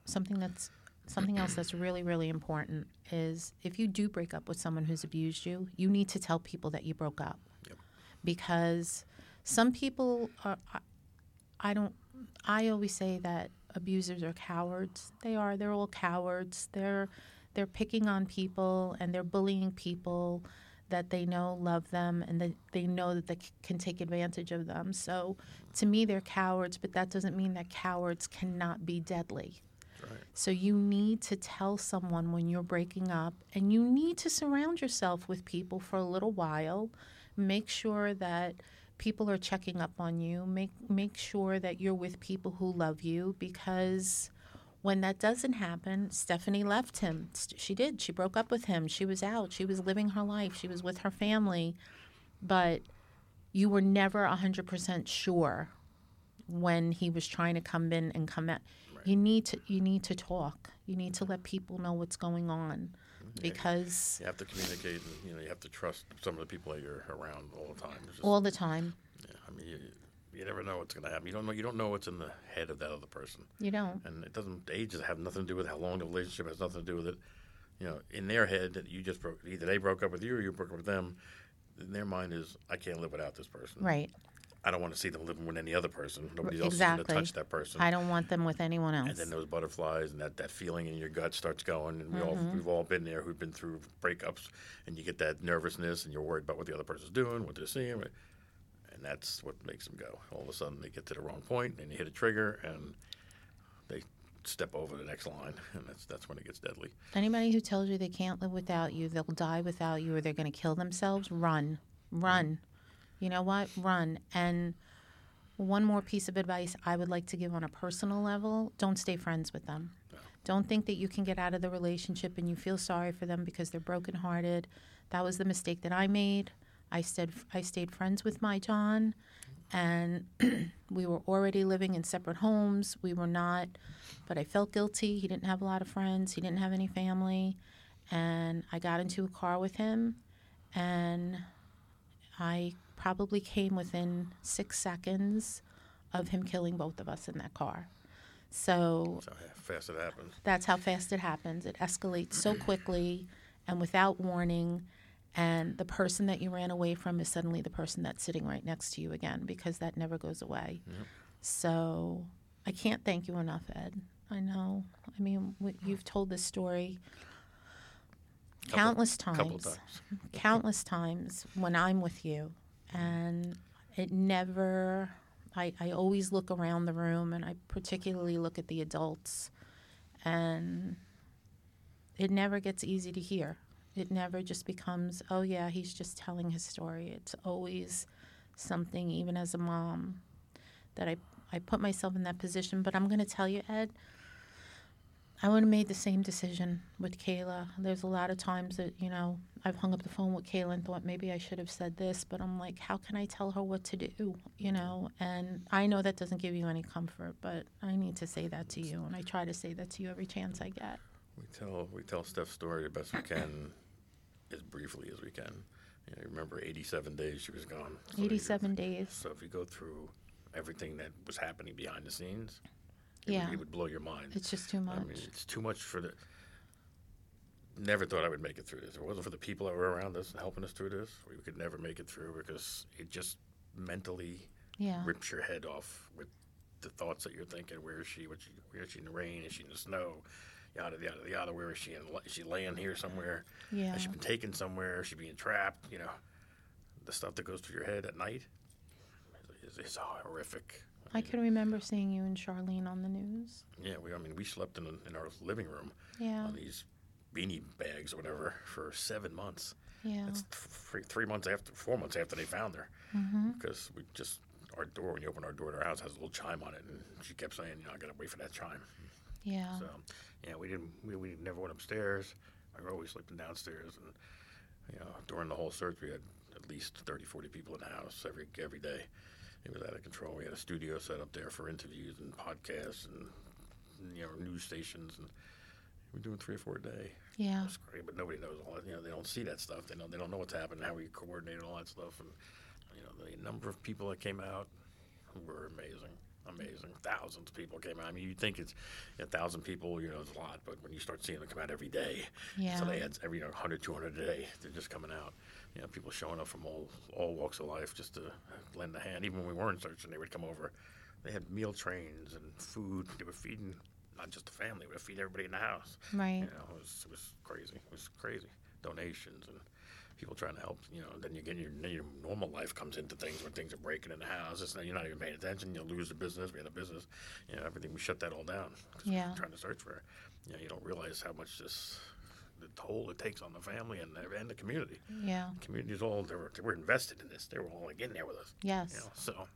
something that's something else that's really really important is if you do break up with someone who's abused you, you need to tell people that you broke up, Yep. because some people are. I, I don't. I always say that abusers are cowards. They are. They're all cowards. They're they're picking on people and they're bullying people that they know love them and that they know that they c- can take advantage of them. So to me, they're cowards, but that doesn't mean that cowards cannot be deadly. Right. So you need to tell someone when you're breaking up, and you need to surround yourself with people for a little while. Make sure that people are checking up on you. Make make sure that you're with people who love you because when that doesn't happen, Stephanie left him. She did. She broke up with him. She was out. She was living her life. She was with her family. But you were never 100% sure when he was trying to come in and come out. You need to you need to talk. You need to let people know what's going on because You have to communicate, and you know you have to trust some of the people that you're around all the time. Just- all the time. yeah, I mean, you, you never know what's going to happen. You don't know. You don't know what's in the head of that other person. You don't. and it doesn't age doesn't have nothing to do with how long the relationship has nothing to do with it you know in their head that you just broke either they broke up with you or you broke up with them in their mind is i can't live without this person Right. I don't want to see them living with any other person nobody else is going to touch that person I don't want them with anyone else. and then those butterflies and that, that feeling in your gut starts going and we all Mm-hmm. we've all been there who've been through breakups and you get that nervousness and you're worried about what the other person's doing what they're seeing and that's what makes them go all of a sudden they get to the wrong point and you hit a trigger and they step over the next line and that's that's when it gets deadly Anybody who tells you they can't live without you, they'll die without you, or they're going to kill themselves, run. Run. You know what? Run. And one more piece of advice I would like to give on a personal level don't stay friends with them. Don't think that you can get out of the relationship and you feel sorry for them because they're brokenhearted. That was the mistake that I made. I stayed, I stayed friends with my John, and we were already living in separate homes. We were not, but I felt guilty. He didn't have a lot of friends, he didn't have any family. And I got into a car with him, and I probably came within six seconds of him killing both of us in that car. So so how fast it happens that's how fast it happens. It escalates so quickly and without warning. And the person that you ran away from is suddenly the person that's sitting right next to you again because that never goes away. So I can't thank you enough, Ed. I know. I mean, you've told this story Couple- countless times couple times countless times when I'm with you, and it never. I, I always look around the room, and I particularly look at the adults, and it never gets easy to hear. It never just becomes, oh yeah, he's just telling his story. It's always something, even as a mom, that I I put myself in that position. But I'm going to tell you, Ed, I would have made the same decision with Kayla. There's a lot of times that, you know, I've hung up the phone with Kayla and thought maybe I should have said this, but I'm like, how can I tell her what to do? You know, and I know that doesn't give you any comfort, but I need to say that to you. And I try to say that to you every chance I get. we tell we tell steph's story the best we can as briefly as we can you know, remember 87 days she was gone So you- 87 days. so if you go through everything that was happening behind the scenes it, Yeah. would, it would blow your mind It's just too much. I mean, it's too much for the. Never thought I would make it through this. If it wasn't for the people that were around us and helping us through this, we could never make it through because it just mentally yeah. rips your head off with the thoughts that you're thinking. Where is she? What she? Where is she in the rain? Is she in the snow? Yada yada yada. Where is she? In, is she laying here somewhere? Yeah. Has she been taken somewhere? Is she being trapped? You know, the stuff that goes through your head at night is, is horrific. I can remember seeing you and Sharlene on the news. Yeah, we. I mean, we slept in, in our living room Yeah. on these beanie bags or whatever for seven months. Yeah. That's three, three months after, four months after they found her. Mm-hmm. Because we just our door when you open our door to our house has a little chime on it, and she kept saying, "You know, I gotta wait for that chime." Yeah. So, yeah, we didn't. We, we never went upstairs. We were always sleeping downstairs, and you know, during the whole search, we had at least 30, 40 people in the house every every day. It was out of control. We had a studio set up there for interviews and podcasts and you know news stations, and we're doing three or four a day. Yeah. That's great, but nobody knows all that. You know, they don't see that stuff. They don't. They don't know what's happening, how we coordinate all that stuff, and you know, the number of people that came out were amazing. Amazing. Thousands of people came out. I mean, you think it's a thousand people, you know, it's a lot, but when you start seeing them come out every day, Yeah. so they had every you know, 100, 200 a day, they're just coming out. You know, people showing up from all all walks of life just to lend a hand. Even when we weren't searching, they would come over. They had meal trains and food. They were feeding not just the family, but feed everybody in the house. Right. You know, it was, it was crazy. It was crazy. Donations and people trying to help. You know, then you get your, your normal life comes into things when things are breaking in the house. It's not, you're not even paying attention. You'll lose the business. We had a business. You know, everything. We shut that all down. 'cause we were Yeah. trying to search for. it. You know, you don't realize how much this the toll it takes on the family and the, and the community. Yeah. The community's all they were, they were invested in this. They were all like in there with us. Yes. You know, so,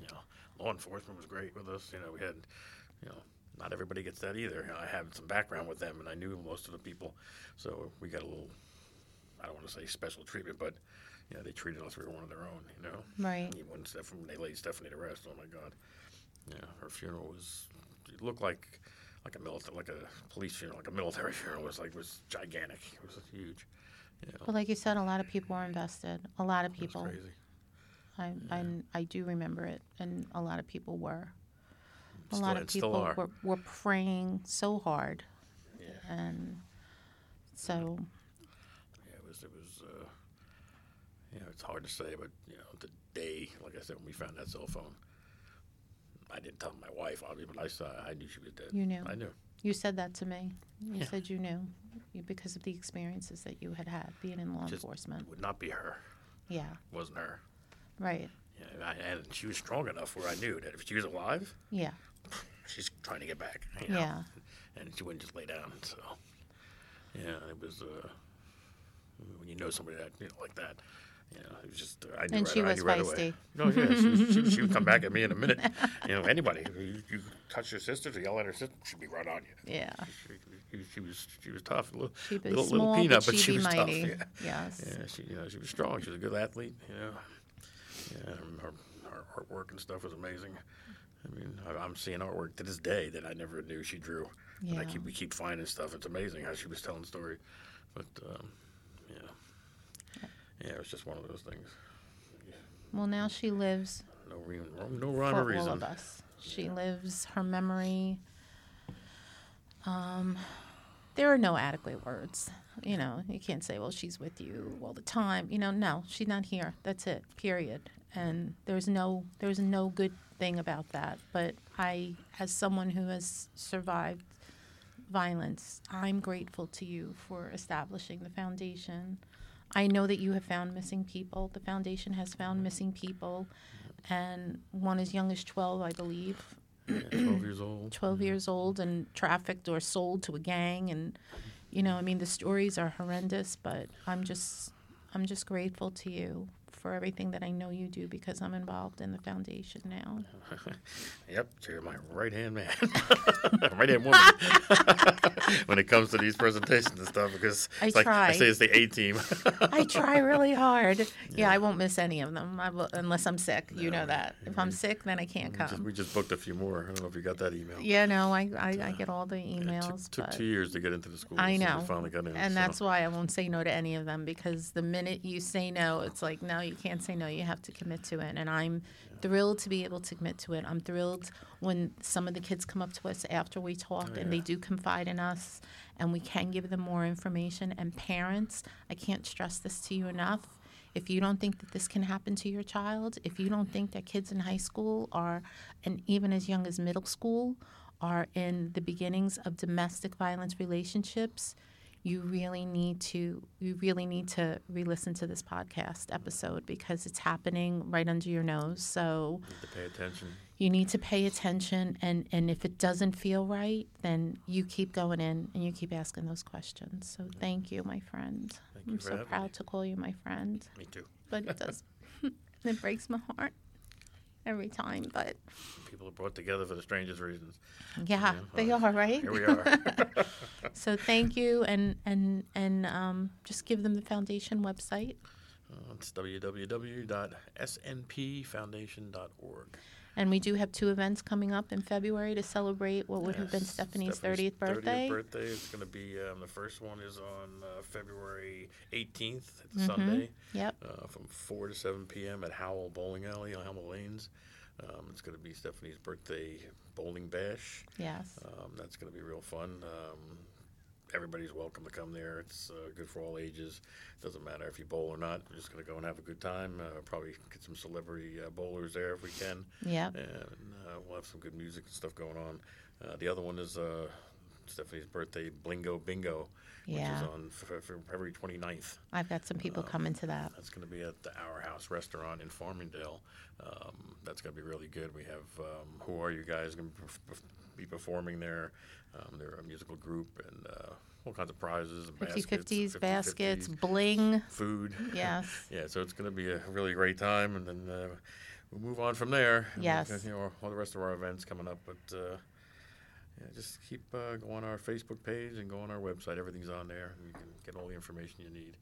you know, law enforcement was great with us. You know, we had, you know, not everybody gets that either. You know, I had some background with them, and I knew most of the people, so we got a little, I don't want to say special treatment, but, you know, they treated us like we were one of their own. You know, Right. even when Stephanie, they laid Stephanie to rest. Oh my God, yeah, her funeral was, it looked like, like a military, like a police funeral, like a military funeral. It was like was gigantic. It was huge. You know, But like you said, a lot of people were invested. A lot of people. crazy. I, I I do remember it, and a lot of people were. A Still- lot of people were, were praying so hard, Yeah. and so Yeah, it was. It was. Uh, you know, it's hard to say, but you know, the day, like I said, when we found that cell phone, I didn't tell my wife, obviously, but I saw. I knew she was dead. You knew. I knew. you said that to me. You Yeah. said you knew because of the experiences that you had had being in law Just- enforcement. It would not be her. Yeah, It wasn't her. right. Yeah, and, I, and she was strong enough where I knew that if she was alive, Yeah, she's trying to get back. you know, yeah, And she wouldn't just lay down. So, yeah, it was. Uh, when you know somebody that you know like that. You know, it was just I knew And right, she I was knew right feisty. away. No, yeah, she, she, she would come back at me in a minute. You know, anybody you, you touch your sister or yell at her sister, she'd be right on you. yeah. She, she, was she was tough, a little, little, small, little peanut, but she was mighty. tough. Yeah. Yes. yeah, she you know she was strong. She was a good athlete. You know, yeah, her, her artwork and stuff was amazing. I mean, I, I'm seeing artwork to this day that I never knew she drew. And I keep we keep finding stuff. It's amazing how she was telling the story, but um, yeah, it was just one of those things. Well, now she lives No re- no rhyme for or reason. all of us. She lives her memory. Um, there are no adequate words. You know, you can't say, "Well, she's with you all the time." You know, no, she's not here. That's it. Period. And there's no there's no good thing about that. But I, as someone who has survived violence, I'm grateful to you for establishing the foundation. I know that you have found missing people. The foundation has found missing people, and one as young as 12, I believe, Yeah, Twelve years old. 12 years old, and trafficked or sold to a gang. And, you know, I mean, the stories are horrendous, but I'm just, I'm just grateful to you for everything that I know you do because I'm involved in the foundation now. Yep, you're my right hand man, right hand woman. when it comes to these presentations and stuff, because I like I say, it's the A team. I try really hard. Yeah, I won't miss any of them I will, unless I'm sick. You know that. If I'm sick, then I can't we, just, come. we just booked a few more. I don't know if you got that email. Yeah, no, I, I, I uh, get all the It emails, took, took two years to get into the school. I so know, finally got in. and so. that's why I won't say no to any of them because the minute you say no, it's like no, you can't say no. You have to commit to it, and I'm thrilled to be able to commit to it. I'm thrilled when some of the kids come up to us after we talk Oh, and they do confide in us, and we can give them more information. And parents, I can't stress this to you enough. If you don't think that this can happen to your child, if you don't think that kids in high school are, and even as young as middle school, are in the beginnings of domestic violence relationships, you really need to you really need to re-listen to this podcast episode because it's happening right under your nose. So you Need to pay attention. you need to pay attention and and if it doesn't feel right, then you keep going in and you keep asking those questions. So thank you, my friend. Thank you I'm so proud me. to call you my friend, Me too. but it does it breaks my heart every time, but People are brought together for the strangest reasons. yeah, Yeah, they well, are, right? Here we are. So thank you, and and and um, just give them the foundation website. Uh, it's www.snpfoundation.org. And we do have two events coming up in February to celebrate what would have been Stephanie's Stephanie's 30th birthday. 30th birthday is going to be, um, the first one is on uh, February 18th, it's Mhm. Sunday, Yep. uh, from 4 to 7 p.m. at Howell Bowling Alley on Helmut Lanes. Um, it's going to be Stephanie's birthday bowling bash. Yes. Um, that's going to be real fun. Um, everybody's welcome to come there. It's uh, good for all ages. Doesn't matter if you bowl or not. We're just going to go and have a good time. Uh, probably get some celebrity uh, bowlers there if we can, Yeah. and uh, we'll have some good music and stuff going on. Uh, the other one is uh, Stephanie's birthday Blingo Bingo, yeah. which is on Fe- Fe- February 29th. I've got some people Um, coming to that. That's going to be at the Our House Restaurant in Farmingdale. Um, that's going to be really good. We have um, Who Are You Guys going to be performing there. Um, they're a musical group and uh, all kinds of prizes and 50 baskets. 50s, 50-50s, baskets, bling. food. Yes. yeah, so it's going to be a really great time, and then uh, we'll move on from there. Yes. you know, all the rest of our events coming up, but uh, yeah, just keep uh, go on our Facebook page and go on our website. Everything's on there, and you can get all the information you need.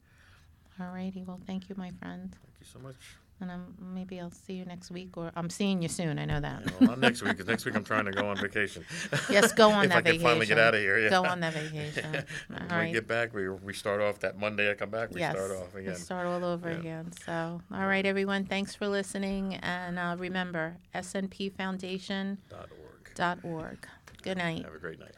All righty. Well, thank you, my friend. Thank you so much. And um, maybe I'll see you next week, or I'm seeing you soon. I know that. Yeah, well, not next week, next week I'm trying to go on vacation. Yes, go on if that I can finally get out of here, yeah. Go on that vacation. when All we get back, we, we start off that Monday. I come back, we yes. start off again. we start all over Yeah. again. So, all right, everyone. Thanks for listening, and uh, remember, snpfoundation.org. Dot org. Good night. Have a great night.